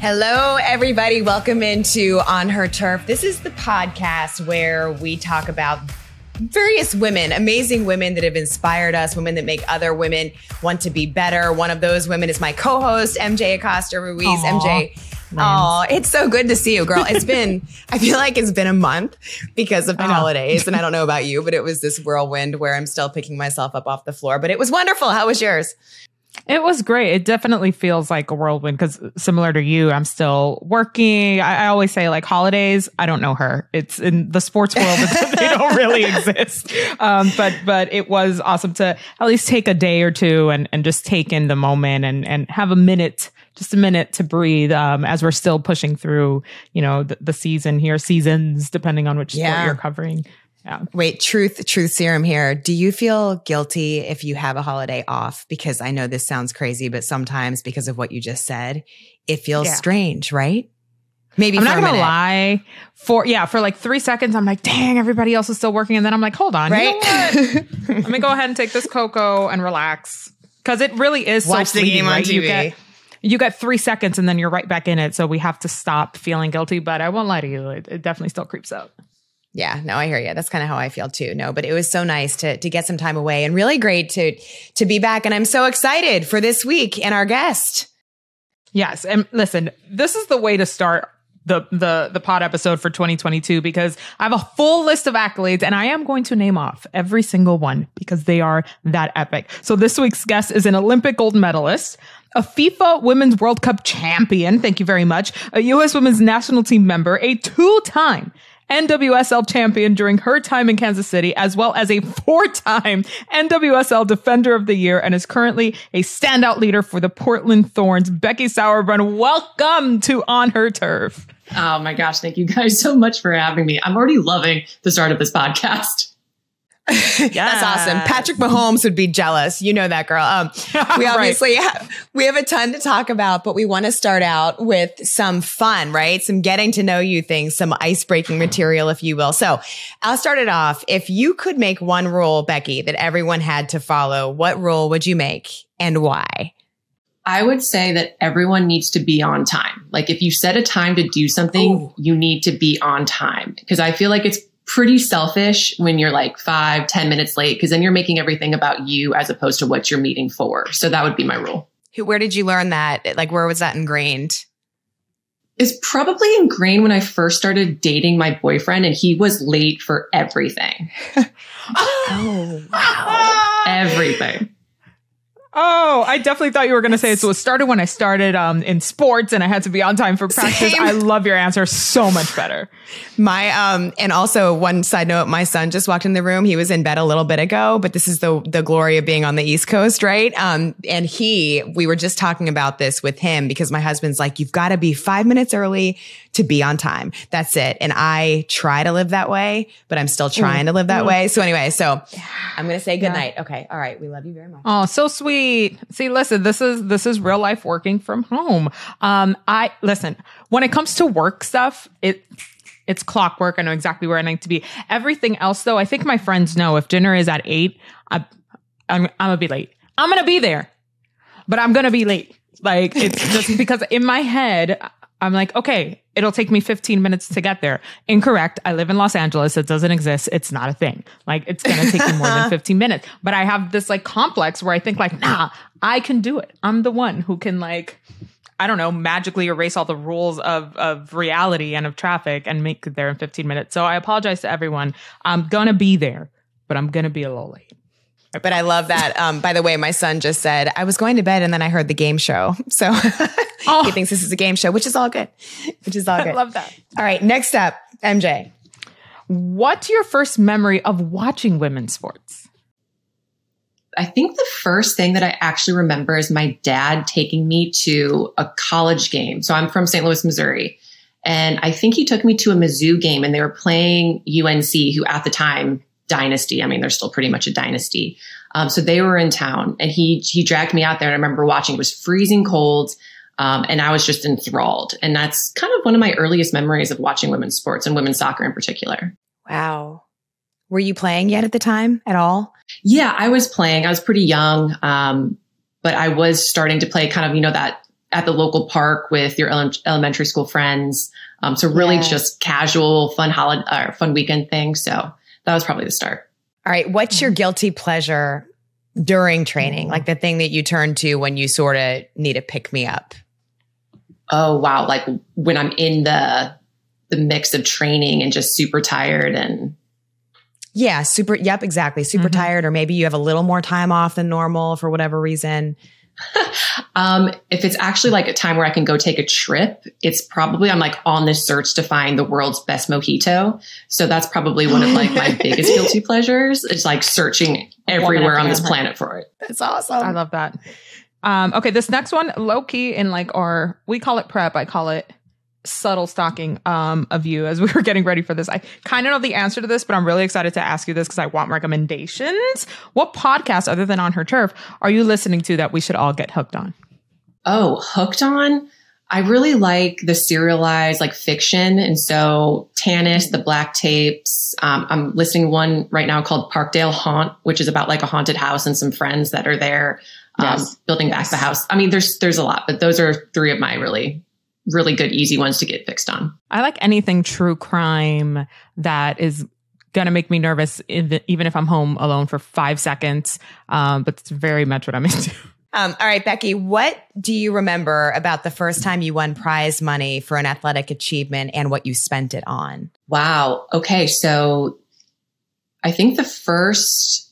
Hello, everybody. Welcome into On Her Turf. This is the podcast where we talk about various women, amazing women that have inspired us, women that make other women want to be better. One of those women is my co-host, MJ Acosta Ruiz. Aww. MJ. Oh, it's so good to see you, girl. It's been, I feel like it's been a month because of the holidays. And I don't know about you, but it was this whirlwind where I'm still picking myself up off the floor. But it was wonderful. How was yours? It was great. It definitely feels like a whirlwind because similar to you, I'm still working. I, I, always say like holidays. I don't know her. It's in the sports world. they don't really exist. Um, but but it was awesome to at least take a day or two and and just take in the moment and and have a minute just a minute to breathe um, as we're still pushing through, you know, the, the season here, seasons, depending on which yeah. sport you're covering. Yeah. Wait, truth, truth serum here. Do you feel guilty if you have a holiday off? Because I know this sounds crazy, but sometimes because of what you just said, it feels yeah. strange, right? Maybe I'm not gonna lie. For yeah, for like three seconds, I'm like, dang, everybody else is still working, and then I'm like, hold on, right? You know Let me go ahead and take this cocoa and relax because it really is watch so the fleeting, game on right? TV. You get, you get three seconds and then you're right back in it. So we have to stop feeling guilty. But I won't lie to you, it, it definitely still creeps up. Yeah, no, I hear you. That's kind of how I feel too. No, but it was so nice to to get some time away and really great to to be back. And I'm so excited for this week and our guest. Yes, and listen, this is the way to start the the the pod episode for 2022 because I have a full list of accolades and I am going to name off every single one because they are that epic. So this week's guest is an Olympic gold medalist, a FIFA Women's World Cup champion, thank you very much, a US Women's National Team member, a two-time NWSL champion during her time in Kansas City, as well as a four time NWSL Defender of the Year, and is currently a standout leader for the Portland Thorns. Becky Sauerbrunn, welcome to On Her Turf. Oh my gosh, thank you guys so much for having me. I'm already loving the start of this podcast. That's awesome. Patrick Mahomes would be jealous. You know that girl. Um, we obviously right. have, we have a ton to talk about, but we want to start out with some fun, right? Some getting to know you things, some ice breaking material, if you will. So I'll start it off. If you could make one rule, Becky, that everyone had to follow, what rule would you make and why? I would say that everyone needs to be on time. Like if you set a time to do something, Ooh. you need to be on time because I feel like it's pretty selfish when you're like five, ten minutes late, because then you're making everything about you as opposed to what you're meeting for. So that would be my rule. Where did you learn that? Like, where was that ingrained? It's probably ingrained when I first started dating my boyfriend, and he was late for everything. oh, wow. everything. Oh, I definitely thought you were going to say it. So it started when I started um, in sports and I had to be on time for practice. Same. I love your answer so much better. My um and also one side note, my son just walked in the room. He was in bed a little bit ago, but this is the the glory of being on the East Coast, right? Um and he we were just talking about this with him because my husband's like, you've got to be five minutes early to be on time. That's it. And I try to live that way, but I'm still trying to live that way. So anyway, so I'm gonna say good yeah. Okay. All right. We love you very much. Oh, so sweet. See, listen, this is this is real life working from home. Um, I listen, when it comes to work stuff, it it's clockwork. I know exactly where I need to be. Everything else though, I think my friends know if dinner is at eight, I, I'm, I'm gonna be late. I'm gonna be there, but I'm gonna be late. Like it's just because in my head, I'm like, okay, it'll take me 15 minutes to get there. Incorrect. I live in Los Angeles. It doesn't exist. It's not a thing. Like it's going to take me more than 15 minutes. But I have this like complex where I think like, nah, I can do it. I'm the one who can like, I don't know, magically erase all the rules of, of reality and of traffic and make it there in 15 minutes. So I apologize to everyone. I'm going to be there, but I'm going to be a little late. But I love that. Um, by the way, my son just said, I was going to bed and then I heard the game show. So oh. he thinks this is a game show, which is all good. Which is all good. I love that. All right. Next up, MJ. What's your first memory of watching women's sports? I think the first thing that I actually remember is my dad taking me to a college game. So I'm from St. Louis, Missouri. And I think he took me to a Mizzou game and they were playing UNC, who at the time dynasty. I mean, they're still pretty much a dynasty. Um, so they were in town and he, he dragged me out there and I remember watching, it was freezing cold. Um, and I was just enthralled. And that's kind of one of my earliest memories of watching women's sports and women's soccer in particular. Wow. Were you playing yet at the time at all? Yeah, I was playing. I was pretty young. Um, but I was starting to play kind of, you know, that at the local park with your ele- elementary school friends. Um, so really just casual, fun holiday, uh, fun weekend thing. So that was probably the start. All right. What's your guilty pleasure during training? Like the thing that you turn to when you sort of need a pick me up? Oh wow! Like when I'm in the the mix of training and just super tired and Yeah. Super. Yep. Exactly. Super Mhm. tired. Or maybe you have a little more time off than normal for whatever reason. Um, if it's actually like a time where I can go take a trip, it's probably I'm like on this search to find the world's best mojito. So that's probably one of like my biggest guilty pleasures. It's like searching everywhere on this planet for it. That's awesome. I love that. Um, okay, this next one, low key in like our we call it prep, I call it subtle stalking um of you as we were getting ready for this. I kind of know the answer to this, but I'm really excited to ask you this because I want recommendations. What podcast other than on her turf are you listening to that we should all get hooked on? Oh, hooked on. I really like the serialized like fiction. And so Tanis, the black tapes. Um, I'm listening to one right now called Parkdale Haunt, which is about like a haunted house and some friends that are there, um, Yes. building back the house. I mean, there's, there's a lot, but those are three of my really, really good, easy ones to get fixed on. I like anything true crime that is gonna make me nervous, if- even if I'm home alone for five seconds. Um, but it's very much what I'm into. Um, all right, Becky, what do you remember about the first time you won prize money for an athletic achievement and what you spent it on? Wow. Okay. So I think the first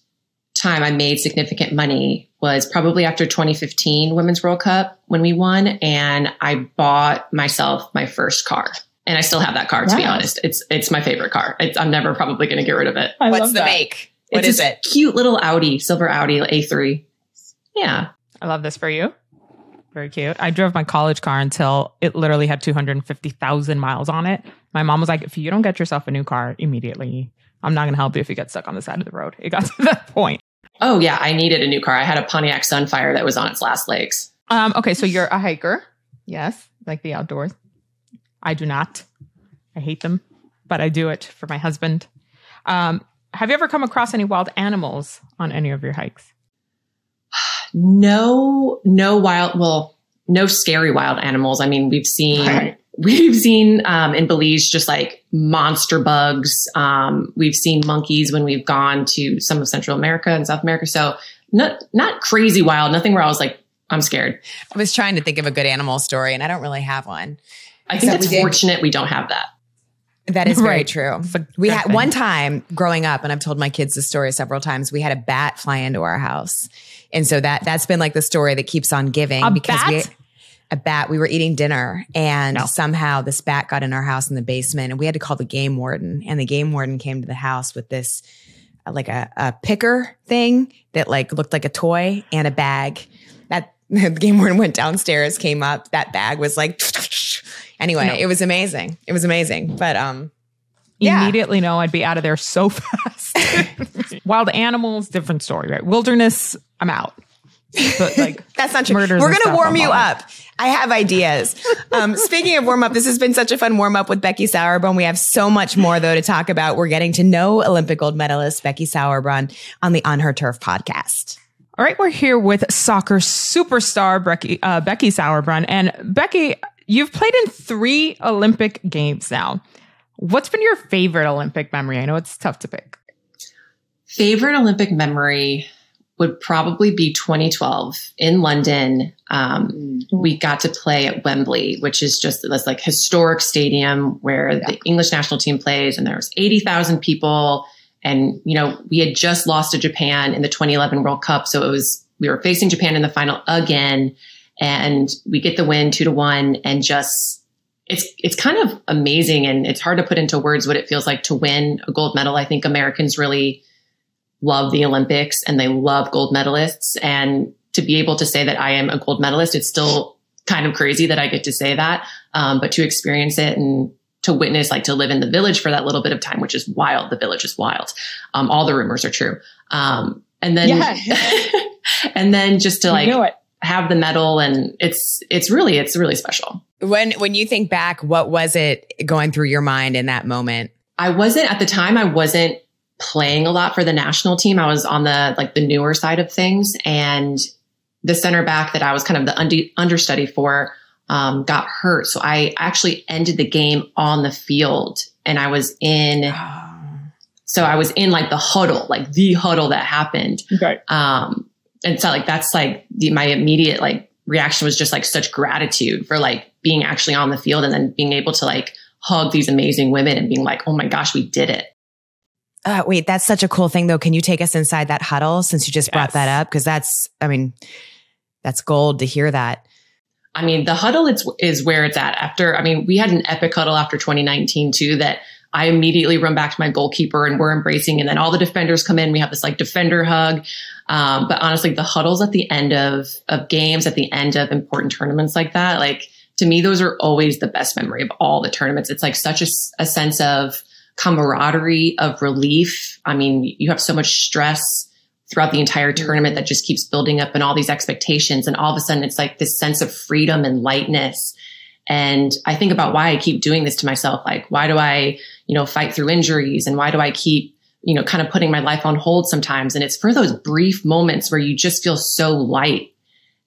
time I made significant money was probably after 2015 Women's World Cup when we won. And I bought myself my first car. And I still have that car, to be honest. It's it's my favorite car. It's, I'm never probably going to get rid of it. I What's the that. make? What it's is this it? Cute little Audi, silver Audi A3. Yeah. I love this for you. Very cute. I drove my college car until it literally had 250,000 miles on it. My mom was like, if you don't get yourself a new car immediately, I'm not going to help you if you get stuck on the side of the road. It got to that point. Oh yeah, I needed a new car. I had a Pontiac Sunfire that was on its last legs. Um, okay, so you're a hiker. Yes, like the outdoors. I do not. I hate them, but I do it for my husband. Um, have you ever come across any wild animals on any of your hikes? no no wild well no scary wild animals i mean we've seen Right. We've seen um, in belize just like monster bugs um, we've seen monkeys when we've gone to some of central america and south america so not not crazy wild nothing where i was like i'm scared I was trying to think of a good animal story and I don't really have one. i think it's we did- fortunate we don't have that That is very Right. true. It's We had one time growing up, and I've told my kids this story several times. We had a bat fly into our house, and so that that's been like the story that keeps on giving A because we bat? A bat. We were eating dinner, and No. somehow this bat got in our house in the basement, and we had to call the game warden. And the game warden came to the house with this uh, like a, a picker thing that like looked like a toy and a bag. That the game warden went downstairs, came up. That bag was like. Anyway, No. it was amazing. It was amazing. But um, Yeah. Immediately know I'd be out of there so fast. wild animals, different story, right? Wilderness, I'm out. But like, That's not true. We're going to warm you up. I have ideas. Um, speaking of warm up, this has been such a fun warm up with Becky Sauerbrunn. We have so much more though to talk about. We're getting to know Olympic gold medalist Becky Sauerbrunn on the On Her Turf podcast. All right, we're here with soccer superstar Becky, uh, Becky Sauerbrunn. And Becky, you've played in three Olympic games now. What's been your favorite Olympic memory? I know it's tough to pick. favorite olympic memory would probably be 2012 in london um, we got to play at Wembley, which is just this like historic stadium where the English national team plays, and there was eighty thousand people. And you know, we had just lost to Japan in the 2011 World Cup, so it was we were facing Japan in the final again, and we get the win two to one, and just it's it's kind of amazing, and it's hard to put into words what it feels like to win a gold medal. I think Americans really love the Olympics and they love gold medalists. And to be able to say that I am a gold medalist, it's still kind of crazy that I get to say that. Um, but to experience it and to witness, like to live in the village for that little bit of time, which is wild. The village is wild. Um, all the rumors are true. Um, and then, and then just to like it. have the medal and it's, it's really, it's really special. When when you think back, what was it going through your mind in that moment? I wasn't at the time, I wasn't playing a lot for the national team. I was on the like the newer side of things. And the center back that I was kind of the under, understudy for um, got hurt. So I actually ended the game on the field and I was in, so I was in like the huddle, like the huddle that happened. Okay. Um, and so like, that's like the, my immediate like reaction was just like such gratitude for like being actually on the field and then being able to like hug these amazing women and being like, oh my gosh, we did it. Uh, wait, that's such a cool thing though. Can you take us inside that huddle since you just brought that up? Cause that's, I mean, that's gold to hear that. I mean, the huddle is, is where it's at after, I mean, we had an epic huddle after 2019 too, that I immediately run back to my goalkeeper and we're embracing. And then all the defenders come in. We have this like defender hug. Um, but honestly, the huddles at the end of, of games, at the end of important tournaments like that, like to me, those are always the best memory of all the tournaments. It's like such a, a sense of camaraderie, of relief. I mean, you have so much stress throughout the entire tournament that just keeps building up and all these expectations. And all of a sudden it's like this sense of freedom and lightness. And I think about why I keep doing this to myself. Like, why do I, you know, fight through injuries and why do I keep, you know, kind of putting my life on hold sometimes? And it's for those brief moments where you just feel so light.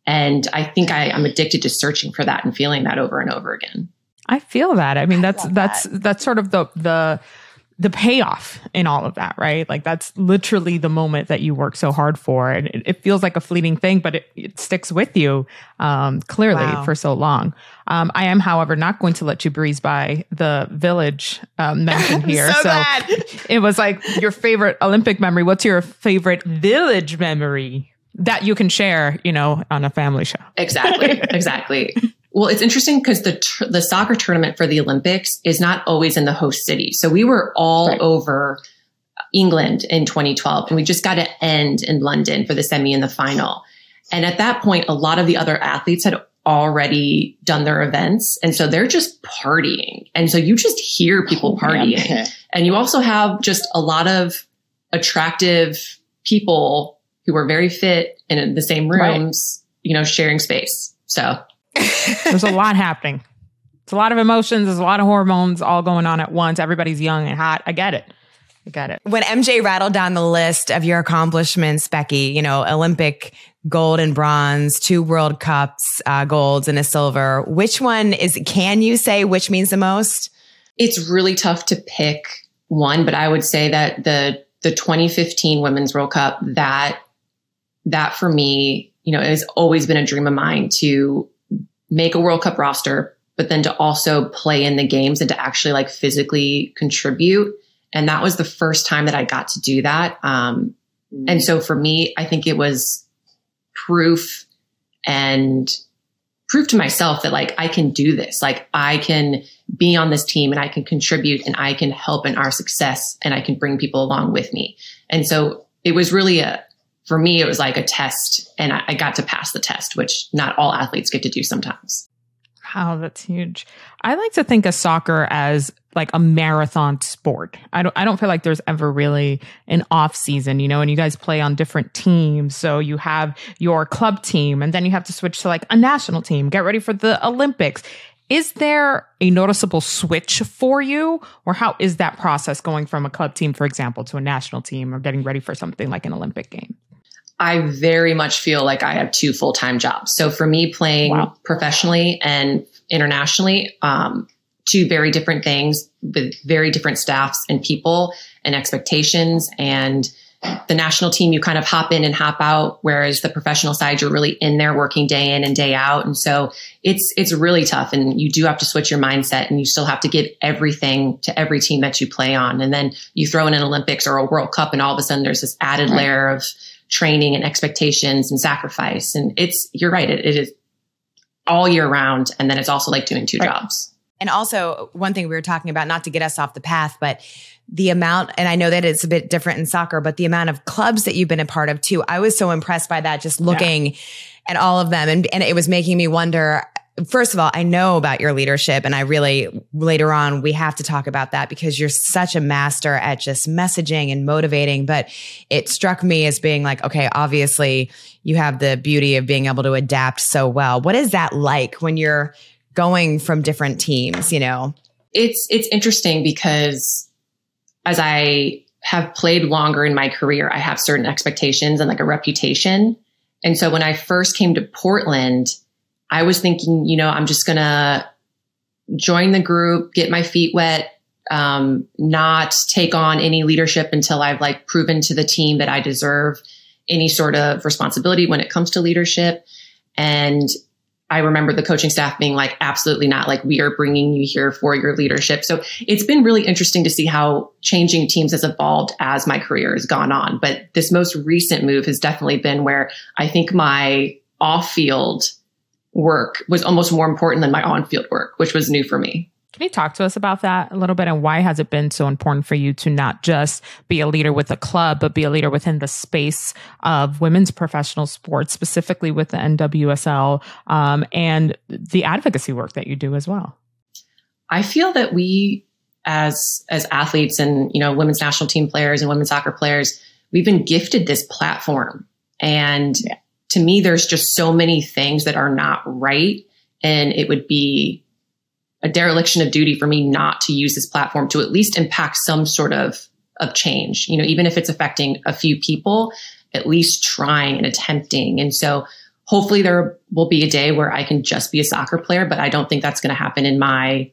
And I think I, I'm addicted to searching for that and feeling that over and over again. I feel that. I mean, that's love that's that's sort of the the the payoff in all of that, right? Like that's literally the moment that you work so hard for, and it, it feels like a fleeting thing, but it, it sticks with you um, clearly Wow. for so long. Um, I am, however, not going to let you breeze by the village um, mentioned here. so glad. it was like your favorite Olympic memory. What's your favorite village memory that you can share? You know, on a family show. Exactly. exactly. Well, it's interesting because the tr- the soccer tournament for the Olympics is not always in the host city. So we were all Right. over England in 2012, and we just got to end in London for the semi and the final. And at that point, a lot of the other athletes had already done their events, and so they're just partying. And so you just hear people oh, partying. And you also have just a lot of attractive people who are very fit and in the same Right. rooms, you know, sharing space. So There's a lot happening. It's a lot of emotions. There's a lot of hormones all going on at once. Everybody's young and hot. I get it. I get it. When MJ rattled down the list of your accomplishments, Becky, you know, Olympic gold and bronze, two World Cups, uh, golds and a silver. Which one is, can you say which means the most? it's really tough to pick one, but I would say that the the 2015 Women's World Cup that that for me, you know, it has always been a dream of mine to make a World Cup roster, but then to also play in the games and to actually like physically contribute. And that was the first time that I got to do that. Um, and so for me, I think it was proof and proof to myself that like I can do this. Like I can be on this team and I can contribute and I can help in our success and I can bring people along with me. And so it was really a, for me, it was like a test and I, I got to pass the test, which not all athletes get to do sometimes. Wow, that's huge. I like to think of soccer as like a marathon sport. I don't I don't feel like there's ever really an off season, you know, and you guys play on different teams. So you have your club team and then you have to switch to like a national team, get ready for the Olympics. Is there a noticeable switch for you or how is that process going from a club team for example to a national team or getting ready for something like an Olympic game? I very much feel like I have two full time jobs. So for me, playing Wow. professionally and internationally, um, two very different things with very different staffs and people and expectations. And the national team, you kind of hop in and hop out, whereas the professional side, you're really in there working day in and day out. And so it's it's really tough, and you do have to switch your mindset, and you still have to give everything to every team that you play on. And then you throw in an Olympics or a World Cup, and all of a sudden there's this added layer of training and expectations and sacrifice. And it's, you're right. It, it is all year round. And then it's also like doing two Right. jobs. And also, one thing we were talking about, not to get us off the path, but the amount, and I know that it's a bit different in soccer, but the amount of clubs that you've been a part of too. I was so impressed by that, just looking at all of them. And, and it was making me wonder, first of all, I know about your leadership and I really, later on, we have to talk about that because you're such a master at just messaging and motivating. But it struck me as being like, okay, obviously you have the beauty of being able to adapt so well. What is that like when you're going from different teams, you know? It's, it's interesting because as I have played longer in my career, I have certain expectations and like a reputation. And so when I first came to Portland, I was thinking, you know, I'm just going to join the group, get my feet wet, um, not take on any leadership until I've like proven to the team that I deserve any sort of responsibility when it comes to leadership. And I remember the coaching staff being like, absolutely not. Like, we are bringing you here for your leadership. So it's been really interesting to see how changing teams has evolved as my career has gone on. But this most recent move has definitely been where I think my off field work was almost more important than my on field work, which was new for me. Can you talk to us about that a little bit and why has it been so important for you to not just be a leader with a club, but be a leader within the space of women's professional sports, specifically with the NWSL um, and the advocacy work that you do as well? I feel that we, as as athletes and you know women's national team players and women's soccer players, we've been gifted this platform, and yeah. To me, there's just so many things that are not right, and it would be a dereliction of duty for me not to use this platform to at least impact some sort of of change. You know, even if it's affecting a few people, at least trying and attempting. And so hopefully there will be a day where I can just be a soccer player, but I don't think that's going to happen in my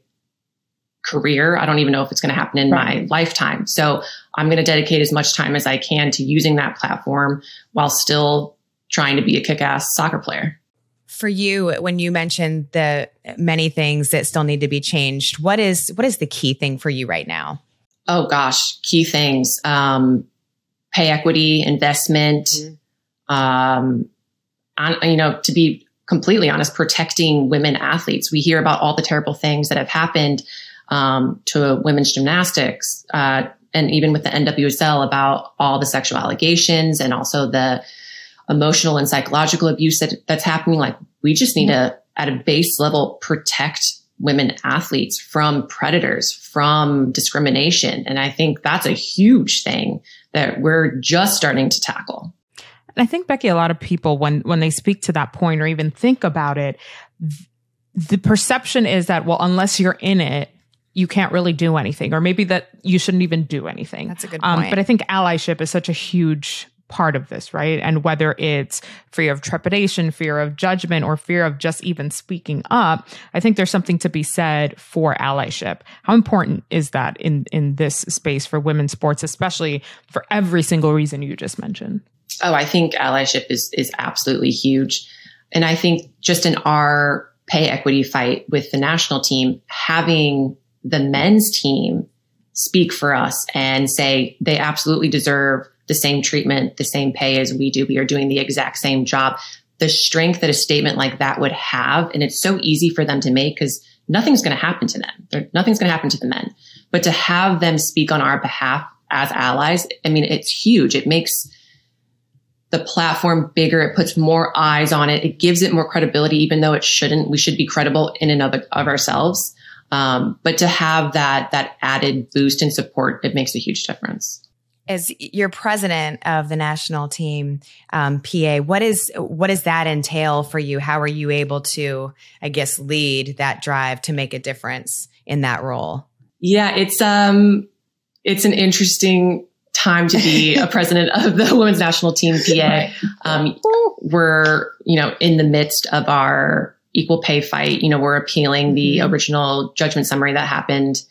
career. I don't even know if it's going to happen in right. my lifetime. So I'm going to dedicate as much time as I can to using that platform while still trying to be a kick-ass soccer player. For you when you mentioned the many things that still need to be changed what is what is the key thing for you right now? Oh gosh key things. Um, pay equity investment mm-hmm. um, on, you know to be completely honest protecting women athletes. We hear about all the terrible things that have happened um, to women's gymnastics uh, and even with the nwsl about all the sexual allegations and also the emotional and psychological abuse that, that's happening. Like we just need to, at a base level, protect women athletes from predators, from discrimination. And I think that's a huge thing that we're just starting to tackle. And I think Becky, a lot of people, when, when they speak to that point or even think about it, the perception is that, well, unless you're in it, you can't really do anything, or maybe that you shouldn't even do anything. That's a good point. Um, but I think allyship is such a huge part of this, right? And whether it's fear of trepidation, fear of judgment, or fear of just even speaking up, I think there's something to be said for allyship. How important is that in, in this space for women's sports, especially for every single reason you just mentioned? Oh, I think allyship is, is absolutely huge. And I think just in our pay equity fight with the national team, having the men's team speak for us and say they absolutely deserve the same treatment, the same pay as we do. We are doing the exact same job. The strength that a statement like that would have, and it's so easy for them to make because nothing's going to happen to them. Nothing's going to happen to the men. But to have them speak on our behalf as allies, I mean, it's huge. It makes the platform bigger. It puts more eyes on it. It gives it more credibility, even though it shouldn't. We should be credible in and of, of ourselves. Um, but to have that that added boost and support, it makes a huge difference as you're president of the national team um, pa what is what does that entail for you? How are you able to i guess lead that drive to make a difference in that role? Yeah it's um it's an interesting time to be a president of the women's national team pa um, we're you know in the midst of our equal pay fight. You know we're appealing the mm-hmm. original judgment summary that happened.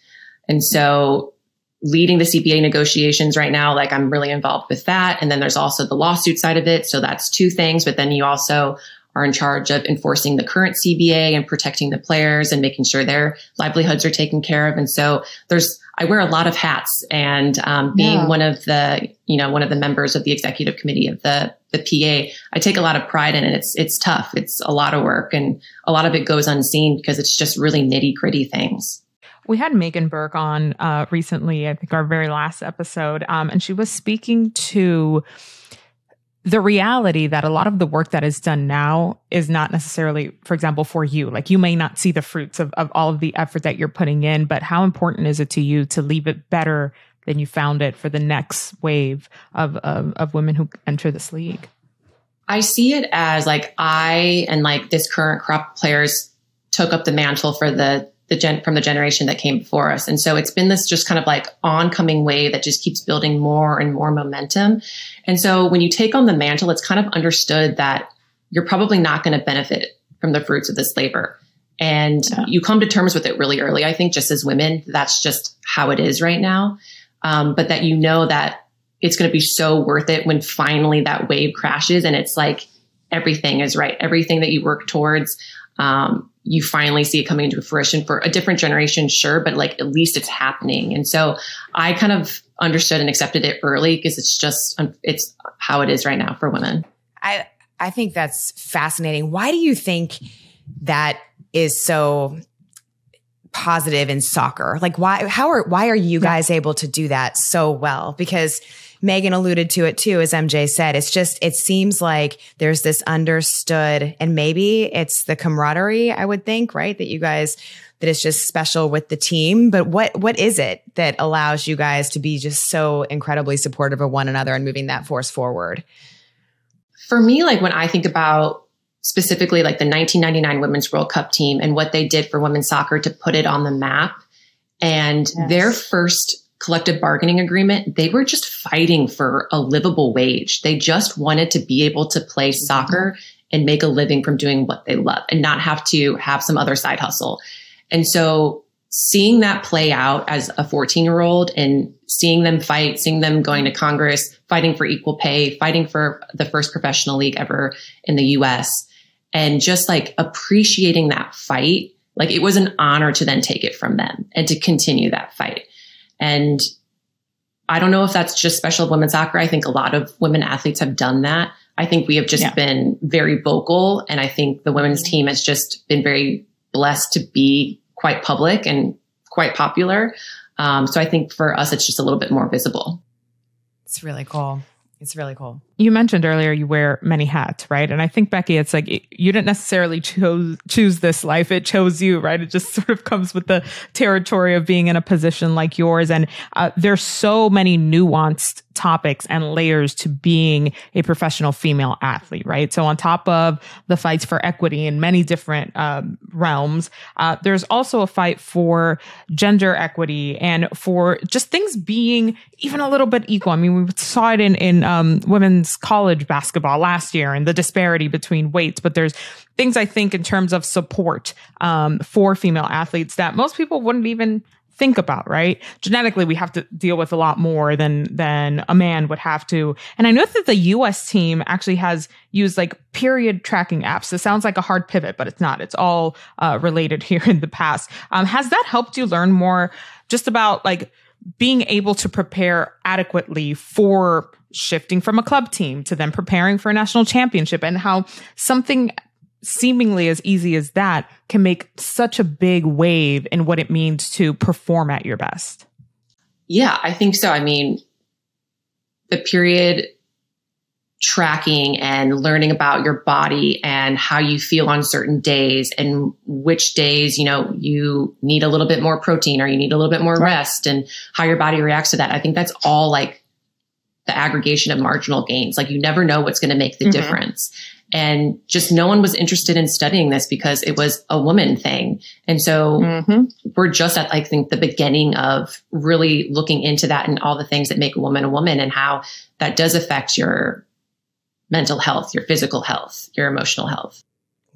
And so leading the CBA negotiations right now. Like I'm really involved with that. And then there's also the lawsuit side of it. So that's two things. But then you also are in charge of enforcing the current CBA and protecting the players and making sure their livelihoods are taken care of. And so there's, I wear a lot of hats and, um, being yeah. one of the, you know, one of the members of the executive committee of the, the PA, I take a lot of pride in it. It's, it's tough. It's a lot of work and a lot of it goes unseen because it's just really nitty gritty things. We had Megan Burke on uh, recently, I think our very last episode, um, and she was speaking to the reality that a lot of the work that is done now is not necessarily, for example, for you. Like you may not see the fruits of, of all of the effort that you're putting in, but how important is it to you to leave it better than you found it for the next wave of, of, of women who enter this league? I see it as like I and like this current crop of players took up the mantle for the the gen from the generation that came before us. And so it's been this just kind of like oncoming wave that just keeps building more and more momentum. And so when you take on the mantle, it's kind of understood that you're probably not going to benefit from the fruits of this labor. And yeah. you come to terms with it really early. I think just as women, that's just how it is right now. Um, but that you know that it's going to be so worth it when finally that wave crashes and it's like everything is right. Everything that you work towards, um, you finally see it coming into fruition for a different generation, sure, but like at least it's happening. And so I kind of understood and accepted it early because it's just, um, it's how it is right now for women. I, I think that's fascinating. Why do you think that is so positive in soccer? Like why, how are, why are you guys able to do that so well? Because Megan alluded to it too, as MJ said. It's just, it seems like there's this understood, and maybe it's the camaraderie, I would think, right? That you guys, that it's just special with the team. But what, what is it that allows you guys to be just so incredibly supportive of one another and moving that force forward? For me, like when I think about specifically like the 1999 Women's World Cup team and what they did for women's soccer to put it on the map. And yes. their first collective bargaining agreement, they were just fighting for a livable wage. They just wanted to be able to play mm-hmm. soccer and make a living from doing what they love and not have to have some other side hustle. And so seeing that play out as a 14 year old and seeing them fight, seeing them going to Congress, fighting for equal pay, fighting for the first professional league ever in the US and just like appreciating that fight. Like it was an honor to then take it from them and to continue that fight. And I don't know if that's just special women's soccer. I think a lot of women athletes have done that. I think we have just yeah. been very vocal. And I think the women's team has just been very blessed to be quite public and quite popular. Um, so I think for us, it's just a little bit more visible. It's really cool. It's really cool. You mentioned earlier you wear many hats, right? And I think Becky, it's like you didn't necessarily choose choose this life; it chose you, right? It just sort of comes with the territory of being in a position like yours. And uh, there's so many nuanced topics and layers to being a professional female athlete, right? So on top of the fights for equity in many different um, realms, uh, there's also a fight for gender equity and for just things being even a little bit equal. I mean, we saw it in in um, women's college basketball last year and the disparity between weights, but there's things I think in terms of support um, for female athletes that most people wouldn't even think about, right? Genetically, we have to deal with a lot more than than a man would have to. And I know that the US team actually has used like period tracking apps. This sounds like a hard pivot, but it's not. It's all uh, related here in the past. Um, has that helped you learn more just about like being able to prepare adequately for shifting from a club team to then preparing for a national championship and how something seemingly as easy as that can make such a big wave in what it means to perform at your best. Yeah, I think so. I mean, the period tracking and learning about your body and how you feel on certain days and which days, you know, you need a little bit more protein or you need a little bit more rest and how your body reacts to that. I think that's all like the aggregation of marginal gains. Like you never know what's going to make the mm-hmm. difference. And just no one was interested in studying this because it was a woman thing. And so mm-hmm. we're just at, I think, the beginning of really looking into that and all the things that make a woman a woman and how that does affect your mental health, your physical health, your emotional health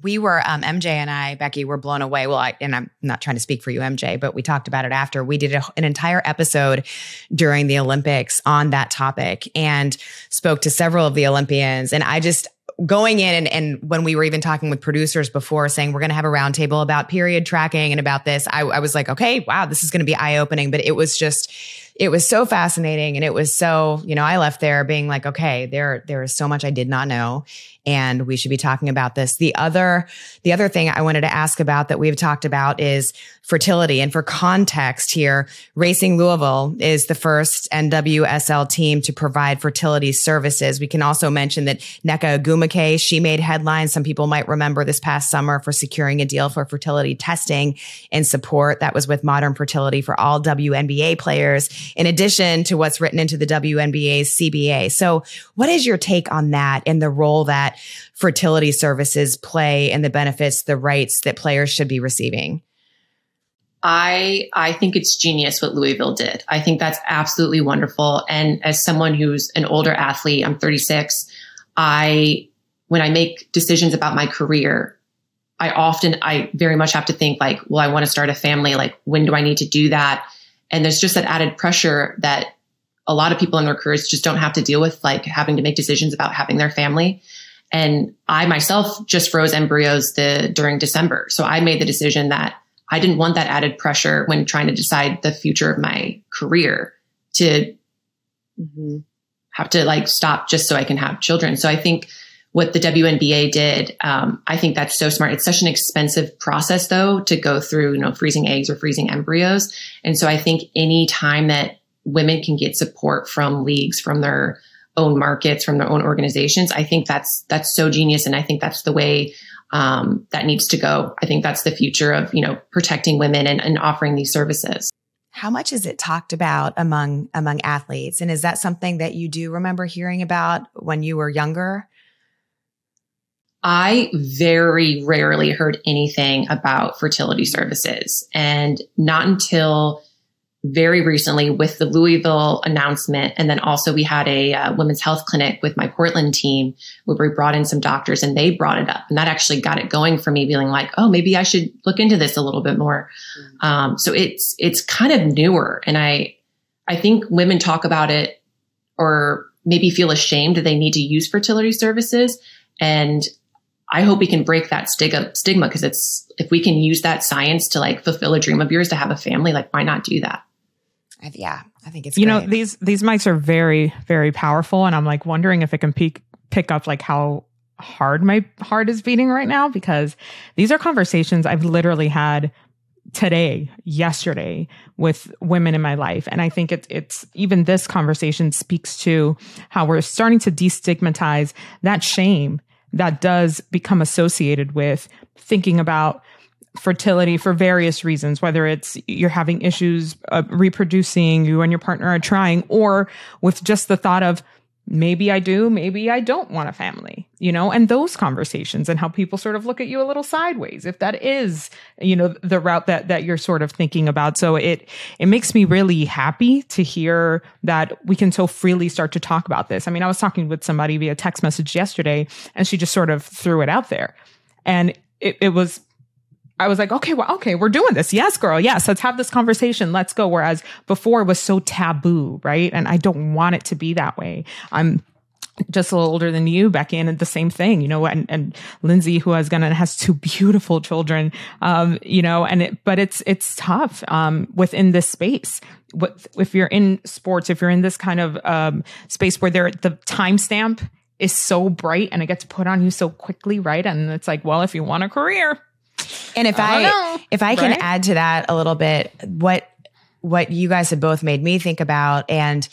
we were um, MJ and I, Becky, were blown away. Well, I, and I'm not trying to speak for you, MJ, but we talked about it after. We did a, an entire episode during the Olympics on that topic and spoke to several of the Olympians. And I just going in and, and when we were even talking with producers before saying we're going to have a roundtable about period tracking and about this, I, I was like, okay, wow, this is going to be eye opening. But it was just it was so fascinating and it was so you know i left there being like okay there there is so much i did not know and we should be talking about this. The other the other thing i wanted to ask about that we've talked about is fertility. And for context here racing louisville is the first nwsl team to provide fertility services. We can also mention that Nneka ogwumike she made headlines. Some people might remember this past summer for securing a deal for fertility testing and support. That was with modern fertility for all WNBA players in addition to what's written into the WNBA's CBA. So what is your take on that and the role that fertility services play and the benefits, the rights that players should be receiving? I I think it's genius what Louisville did. I think that's absolutely wonderful. And as someone who's an older athlete, I'm 36. I when I make decisions about my career, I often I very much have to think like, well, I want to start a family. Like, when do I need to do that? And there's just that added pressure that a lot of people in their careers just don't have to deal with, like having to make decisions about having their family. And I myself just froze embryos the during December. So I made the decision that I didn't want that added pressure when trying to decide the future of my career to mm-hmm. have to like stop just so I can have children. So I think what the WNBA did, um, I think that's so smart. It's such an expensive process though to go through, you know, freezing eggs or freezing embryos. And so I think any time that women can get support from leagues, from their own markets, from their own organizations, I think that's that's so genius. And I think that's the way um, that needs to go. I think that's the future of you know protecting women and, and offering these services. How much is it talked about among among athletes, and is that something that you do remember hearing about when you were younger? I very rarely heard anything about fertility services, and not until very recently with the Louisville announcement. And then also we had a uh, women's health clinic with my Portland team where we brought in some doctors and they brought it up. And that actually got it going for me feeling like, oh, maybe I should look into this a little bit more. Mm-hmm. Um, so it's, it's kind of newer. And I, I think women talk about it or maybe feel ashamed that they need to use fertility services. And I hope we can break that stigma stigma because it's if we can use that science to like fulfill a dream of yours to have a family, like why not do that? Yeah, I think it's you great. know these these mics are very very powerful, and I'm like wondering if it can pick pick up like how hard my heart is beating right now because these are conversations I've literally had today, yesterday with women in my life. And I think it's, it's even this conversation speaks to how we're starting to destigmatize that shame that does become associated with thinking about fertility for various reasons, whether it's you're having issues uh, reproducing, you and your partner are trying, or with just the thought of maybe I do, maybe I don't want a family, you know, and those conversations and how people sort of look at you a little sideways if that is, you know, the route that that you're sort of thinking about. So it it makes me really happy to hear that we can so freely start to talk about this. I mean, I was talking with somebody via text message yesterday and she just sort of threw it out there. And it, it was I was like, okay, well, okay, we're doing this. Yes, girl. Yes, let's have this conversation. Let's go. Whereas before it was so taboo, right? And I don't want it to be that way. I'm just a little older than you, Becky, and the same thing, you know, and, and Lindsay, who has gonna has two beautiful children, um, you know, and it, but it's, it's tough, um, within this space. What, if you're in sports, if you're in this kind of, um, space where there, the timestamp is so bright and it gets put on you so quickly, right? And it's like, well, if you want a career, and if I, I if I can right? add to that a little bit, what what you guys have both made me think about, and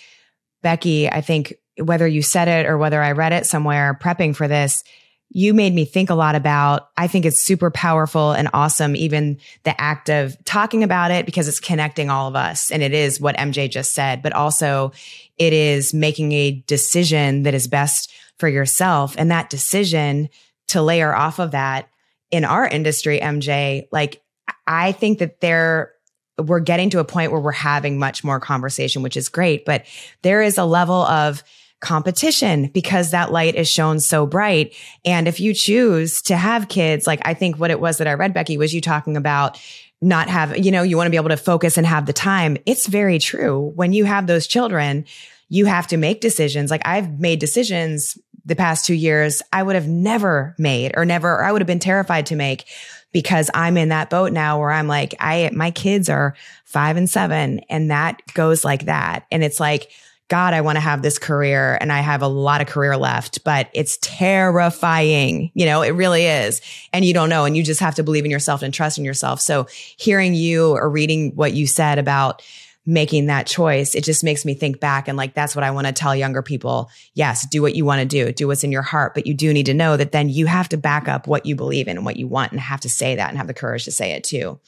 Becky, I think whether you said it or whether I read it somewhere prepping for this, you made me think a lot about. I think it's super powerful and awesome, even the act of talking about it because it's connecting all of us, and it is what MJ just said, but also it is making a decision that is best for yourself, and that decision to layer off of that in our industry, MJ, like I think that there we're getting to a point where we're having much more conversation, which is great, but there is a level of competition because that light is shown so bright. And if you choose to have kids, like I think what it was that I read, Becky, was you talking about not have, you know, you want to be able to focus and have the time. It's very true. When you have those children, you have to make decisions. Like I've made decisions the past two years I would have never made or never, or I would have been terrified to make because I'm in that boat now where I'm like, I, my kids are five and seven and that goes like that. And it's like, God, I want to have this career and I have a lot of career left, but it's terrifying. You know, it really is. And you don't know. And you just have to believe in yourself and trust in yourself. So hearing you or reading what you said about making that choice, it just makes me think back and like, that's what I want to tell younger people. Yes, do what you want to do, do what's in your heart, but you do need to know that then you have to back up what you believe in and what you want and have to say that and have the courage to say it too.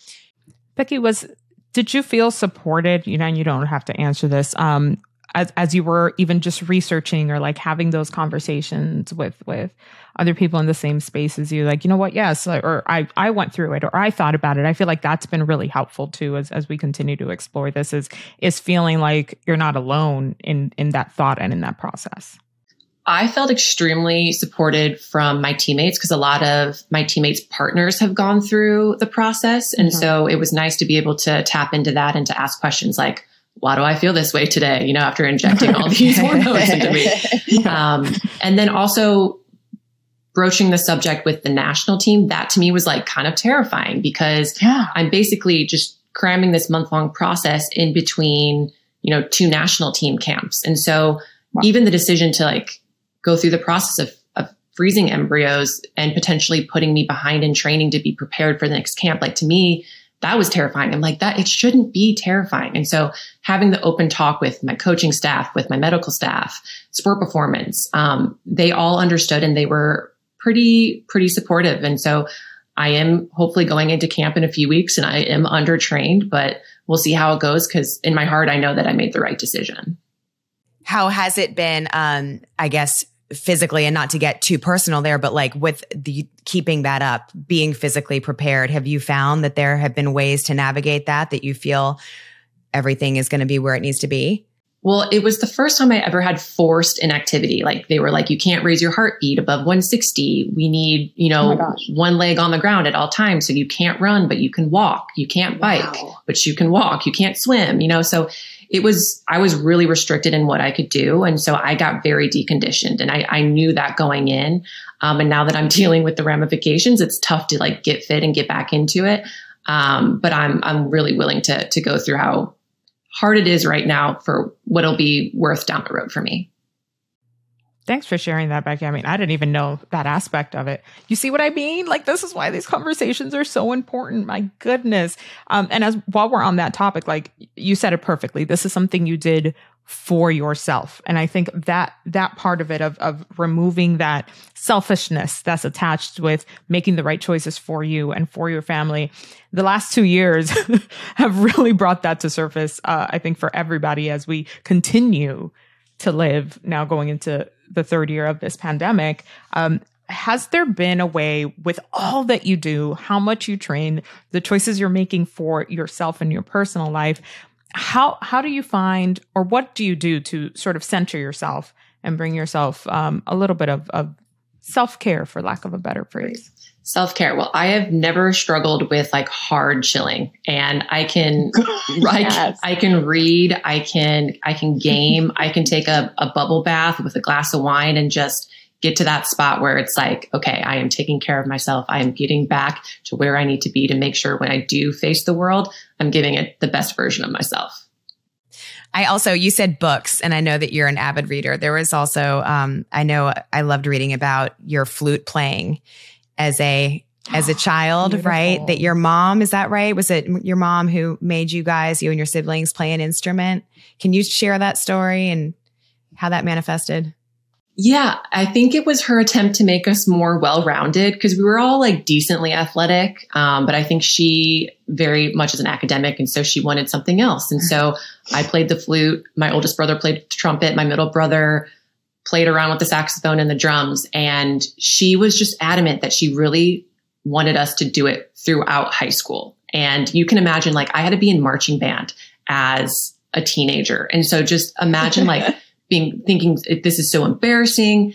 Becky, was, did you feel supported? You know, and you don't have to answer this. Um, as as you were even just researching or like having those conversations with with other people in the same space as you like you know what yes or i i went through it or i thought about it i feel like that's been really helpful too as as we continue to explore this is is feeling like you're not alone in in that thought and in that process I felt extremely supported from my teammates because a lot of my teammates' partners have gone through the process. And mm-hmm. so it was nice to be able to tap into that and to ask questions like, why do I feel this way today? You know, after injecting all these hormones into me. Um, and then also broaching the subject with the national team, that to me was like kind of terrifying because yeah. I'm basically just cramming this month long process in between, you know, two national team camps. And so wow. even the decision to like go through the process of, of freezing embryos and potentially putting me behind in training to be prepared for the next camp, like to me, that was terrifying. I'm like, that it shouldn't be terrifying. And so having the open talk with my coaching staff, with my medical staff, sport performance, um, they all understood and they were pretty, pretty supportive. And so I am hopefully going into camp in a few weeks and I am undertrained, but we'll see how it goes. Cause in my heart, I know that I made the right decision. How has it been, um, I guess, physically and not to get too personal there, but like with the keeping that up, being physically prepared, have you found that there have been ways to navigate that, that you feel everything is going to be where it needs to be? Well, it was the first time I ever had forced inactivity. Like they were like, you can't raise your heartbeat above 160. We need, you know, oh one leg on the ground at all times. So you can't run, but you can walk. You can't bike, wow. but you can walk. You can't swim, you know? So it was, I was really restricted in what I could do. And so I got very deconditioned and I, I knew that going in. Um, and now that I'm dealing with the ramifications, it's tough to like get fit and get back into it. Um, but I'm, I'm really willing to, to go through how hard it is right now for what'll be worth down the road for me. Thanks for sharing that, Becky. I mean, I didn't even know that aspect of it. You see what I mean? Like, this is why these conversations are so important. My goodness. Um, and as while we're on that topic, like you said it perfectly. This is something you did for yourself. And I think that that part of it of of removing that selfishness that's attached with making the right choices for you and for your family. The last two years have really brought that to surface. Uh, I think for everybody as we continue to live now going into the third year of this pandemic. Um, has there been a way with all that you do, how much you train, the choices you're making for yourself and your personal life? How how do you find, or what do you do to sort of center yourself and bring yourself um, a little bit of, of self care, for lack of a better phrase? Self care. Well, I have never struggled with like hard chilling, and I can, yes. I, I, can read, I can, I can game, I can take a, a bubble bath with a glass of wine and just get to that spot where it's like, okay, I am taking care of myself. I am getting back to where I need to be to make sure when I do face the world, I'm giving it the best version of myself. I also, you said books, and I know that you're an avid reader. There was also, um, I know I loved reading about your flute playing as a as a child, Beautiful. right? That your mom, is that right? Was it your mom who made you guys, you and your siblings play an instrument? Can you share that story and how that manifested? Yeah, I think it was her attempt to make us more well rounded because we were all like decently athletic. Um, but I think she very much is an academic. And so she wanted something else. And so I played the flute. My oldest brother played trumpet. My middle brother played around with the saxophone and the drums. And she was just adamant that she really wanted us to do it throughout high school. And you can imagine, like, I had to be in marching band as a teenager. And so just imagine, like, being thinking this is so embarrassing.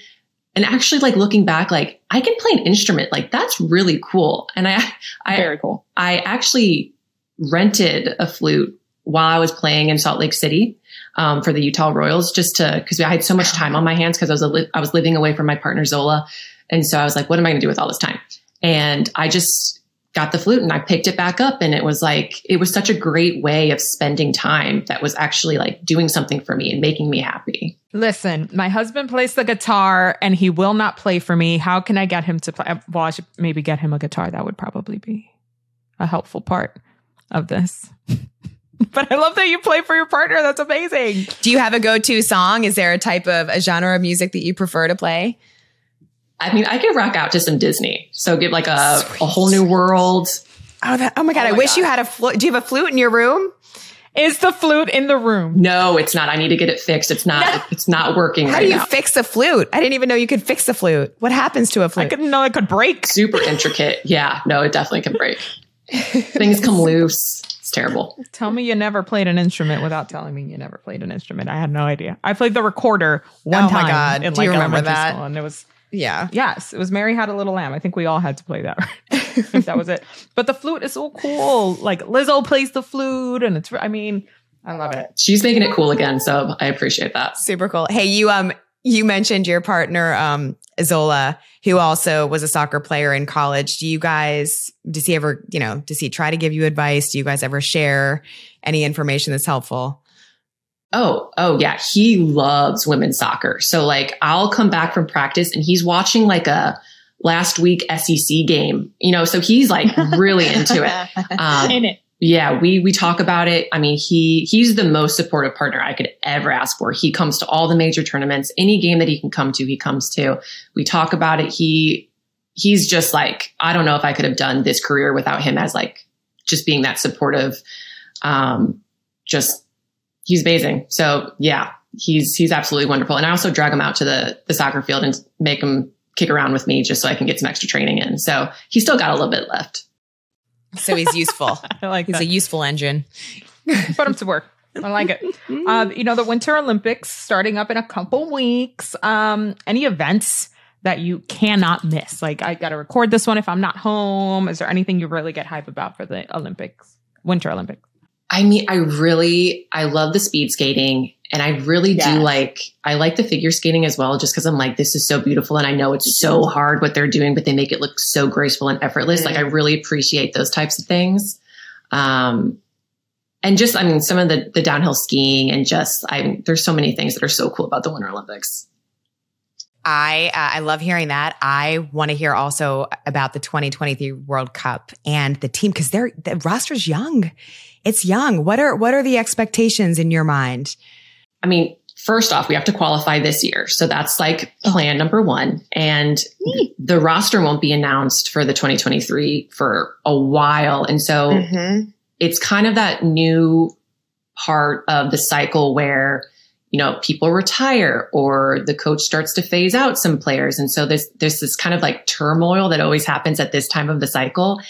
And actually, like, looking back, like, I can play an instrument. Like, that's really cool. And I, I, very cool. I actually rented a flute while I was playing in Salt Lake City um, for the Utah Royals just to because I had so much time on my hands because I was li- I was living away from my partner Zola, and so I was like, what am I going to do with all this time? And I just got the flute and I picked it back up, and it was like it was such a great way of spending time that was actually like doing something for me and making me happy. Listen, my husband plays the guitar and he will not play for me. How can I get him to play? Well, I should maybe get him a guitar. That would probably be a helpful part of this. but I love that you play for your partner. That's amazing. Do you have a go-to song? Is there a type of a genre of music that you prefer to play? I mean, I can rock out to some Disney. So give like a, a whole new world. Oh, that, oh my God. Oh I wish God. you had a flute. Do you have a flute in your room? Is the flute in the room? No, it's not. I need to get it fixed. It's not. It's not working. How right do you now. fix a flute? I didn't even know you could fix a flute. What happens to a flute? I couldn't know it could break. Super intricate. Yeah. No, it definitely can break. Things come loose. It's terrible. Tell me you never played an instrument without telling me you never played an instrument. I had no idea. I played the recorder one Oh my time. God. In Do you remember that? School, and it was yeah. yes, it was Mary Had a Little Lamb. I think we all had to play that. Right? that was it. But the flute is so cool. Like Lizzo plays the flute, and it's. I mean, I love it. She's making it cool again, so I appreciate that. Super cool. Hey, you um you mentioned your partner um Zola, who also was a soccer player in college. Do you guys does he ever, you know, does he try to give you advice? Do you guys ever share any information that's helpful? Oh, oh yeah. He loves women's soccer. So like I'll come back from practice and he's watching like a last week SEC game, you know, so he's like really into it. Um, In it. Yeah, we we talk about it. I mean, he he's the most supportive partner I could ever ask for. He comes to all the major tournaments, any game that he can come to, he comes to. We talk about it. He he's just like I don't know if I could have done this career without him as like just being that supportive. Um, just he's amazing. So yeah, he's he's absolutely wonderful. And I also drag him out to the the soccer field and make him kick around with me just so I can get some extra training in. So he's still got a little bit left. So he's useful. I like he's that. a useful engine. Put him to work. I like it. Um, you know, the Winter Olympics starting up in a couple weeks. Um, any events that you cannot miss? Like, I got to record this one if I'm not home. Is there anything you really get hype about for the Olympics, Winter Olympics? I mean, I really, I love the speed skating and I really do like, I like the figure skating as well, just cause I'm like, this is so beautiful. And I know it's so hard what they're doing, but they make it look so graceful and effortless. Like I really appreciate those types of things. Um, and just, I mean, some of the, the downhill skiing and just, I, there's so many things that are so cool about the Winter Olympics. I uh, I love hearing that. I want to hear also about the 2023 World Cup and the team because they're the roster's young. It's young. What are what are the expectations in your mind? I mean, first off, we have to qualify this year. So that's like plan number one. And the roster won't be announced for the 2023 for a while. And so mm-hmm. it's kind of that new part of the cycle where, you know, people retire or the coach starts to phase out some players. And so there's, there's this kind of like turmoil that always happens at this time of the cycle.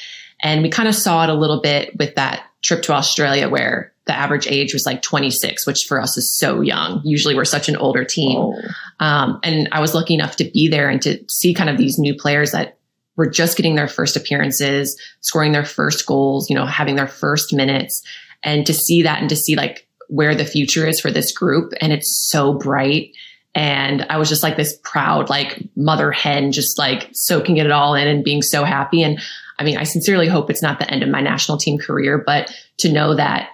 And we kind of saw it a little bit with that trip to Australia where the average age was like 26, which for us is so young. Usually we're such an older team. Um, and I was lucky enough to be there and to see kind of these new players that were just getting their first appearances, scoring their first goals, you know, having their first minutes and to see that and to see like where the future is for this group. And it's so bright. And I was just like this proud, like mother hen, just like soaking it all in and being so happy. And I mean, I sincerely hope it's not the end of my national team career, but to know that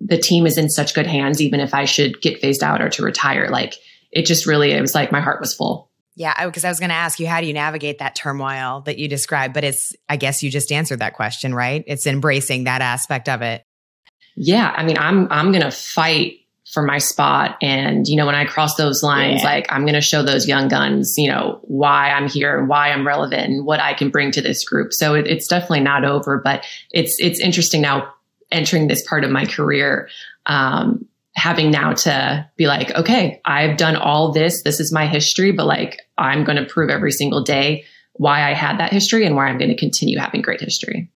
the team is in such good hands, even if I should get phased out or to retire, like it just really, it was like my heart was full. Yeah, because I was going to ask you, how do you navigate that turmoil that you described? But it's, I guess you just answered that question, right? It's embracing that aspect of it. Yeah. I mean, I'm, I'm going to fight for my spot. And, you know, when I cross those lines, Yeah. like I'm going to show those young guns, you know, why I'm here and why I'm relevant and what I can bring to this group. So it, it's definitely not over, but it's, it's interesting now entering this part of my career. Um, having now to be like, okay, I've done all this. This is my history, but like, I'm going to prove every single day why I had that history and why I'm going to continue having great history.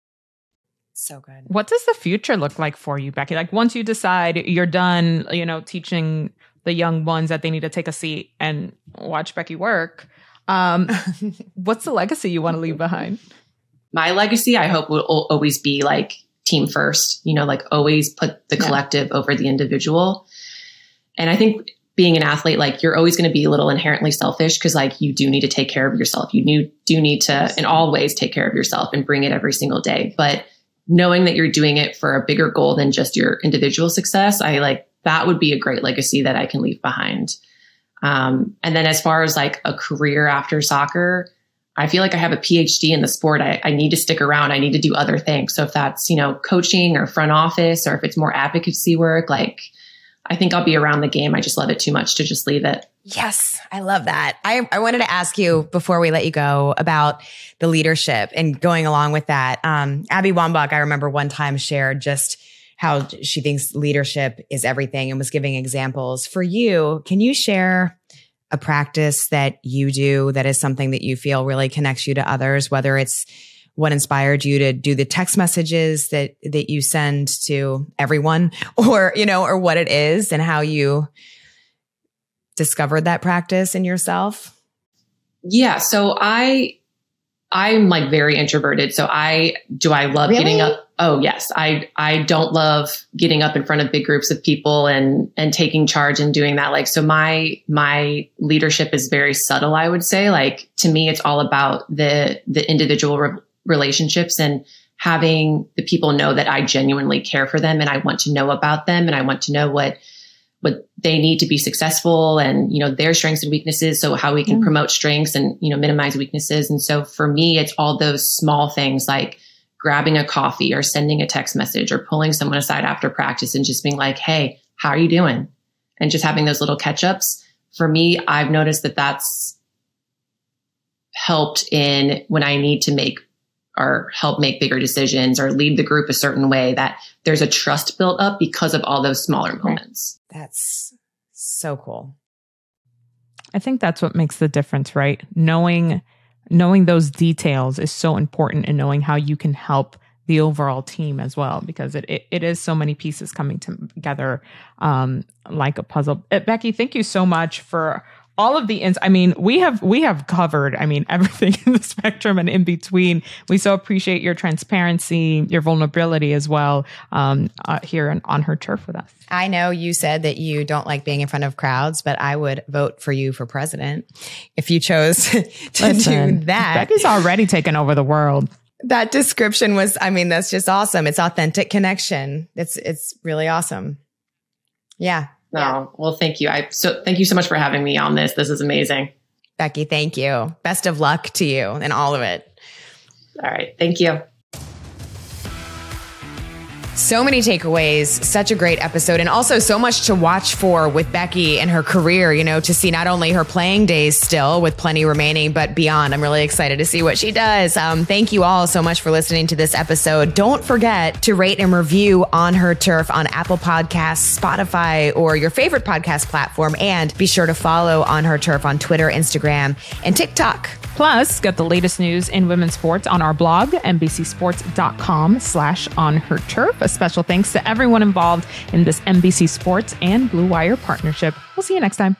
So good. What does the future look like for you, Becky? Like once you decide you're done, you know, teaching the young ones that they need to take a seat and watch Becky work, um, what's the legacy you want to leave behind? my legacy, I hope will always be like team first, you know, like always put the Yeah. collective over the individual. And I think being an athlete, like you're always going to be a little inherently selfish because like you do need to take care of yourself. You do, do need to in all ways take care of yourself and bring it every single day. But knowing that you're doing it for a bigger goal than just your individual success, I like that would be a great legacy that I can leave behind. Um, and then as far as like a career after soccer, I feel like I have a PhD in the sport. I, I need to stick around. I need to do other things. So if that's, you know, coaching or front office, or if it's more advocacy work, like I think I'll be around the game. I just love it too much to just leave it. Yes, I love that. I, I wanted to ask you before we let you go about the leadership and going along with that. Um, Abby Wambach, I remember one time shared just how she thinks leadership is everything and was giving examples. For you, can you share a practice that you do that is something that you feel really connects you to others, whether it's what inspired you to do the text messages that that you send to everyone or you know or what it is and how you discovered that practice in yourself? Yeah so i i'm like very introverted so i do i love really? getting up? Oh yes. I i don't love getting up in front of big groups of people and and taking charge and doing that like so my my leadership is very subtle i would say like to me it's all about the the individual re- relationships and having the people know that I genuinely care for them and I want to know about them and I want to know what what they need to be successful and you know their strengths and weaknesses. So how we can mm. promote strengths and you know minimize weaknesses. And so for me it's all those small things like grabbing a coffee or sending a text message or pulling someone aside after practice and just being like hey how are you doing? And just having those little catch ups for me i've noticed that that's helped in when i need to make or help make bigger decisions or lead the group a certain way that there's a trust built up because of all those smaller moments. That's so cool. I think that's what makes the difference, right? Knowing knowing those details is so important and knowing how you can help the overall team as well because it, it, it is so many pieces coming together um, like a puzzle. Uh, Becky, thank you so much for all of the ins i mean we have we have covered i mean everything in the spectrum and in between. We so appreciate your transparency your vulnerability as well um, uh, here on, on her turf with us. I know you said that you don't like being in front of crowds but i would vote for you for president if you chose to Listen, do that becky's already taken over the world. That description was i mean that's just awesome. It's authentic connection. It's it's really awesome. Yeah no, yeah. Oh, well, thank you. I so thank you so much for having me on this. This is amazing. Becky, thank you. Best of luck to you and all of it. All right. Thank you. So many takeaways, such a great episode, and also so much to watch for with Becky and her career, you know, to see not only her playing days still with plenty remaining, but beyond. I'm really excited to see what she does. Um, thank you all so much for listening to this episode. Don't forget to rate and review on her turf on Apple Podcasts, Spotify, or your favorite podcast platform. And be sure to follow on her turf on Twitter, Instagram, and TikTok. Plus, get the latest news in women's sports on our blog, nbcsports.com slash on her turf. A special thanks to everyone involved in this NBC Sports and Blue Wire partnership. We'll see you next time.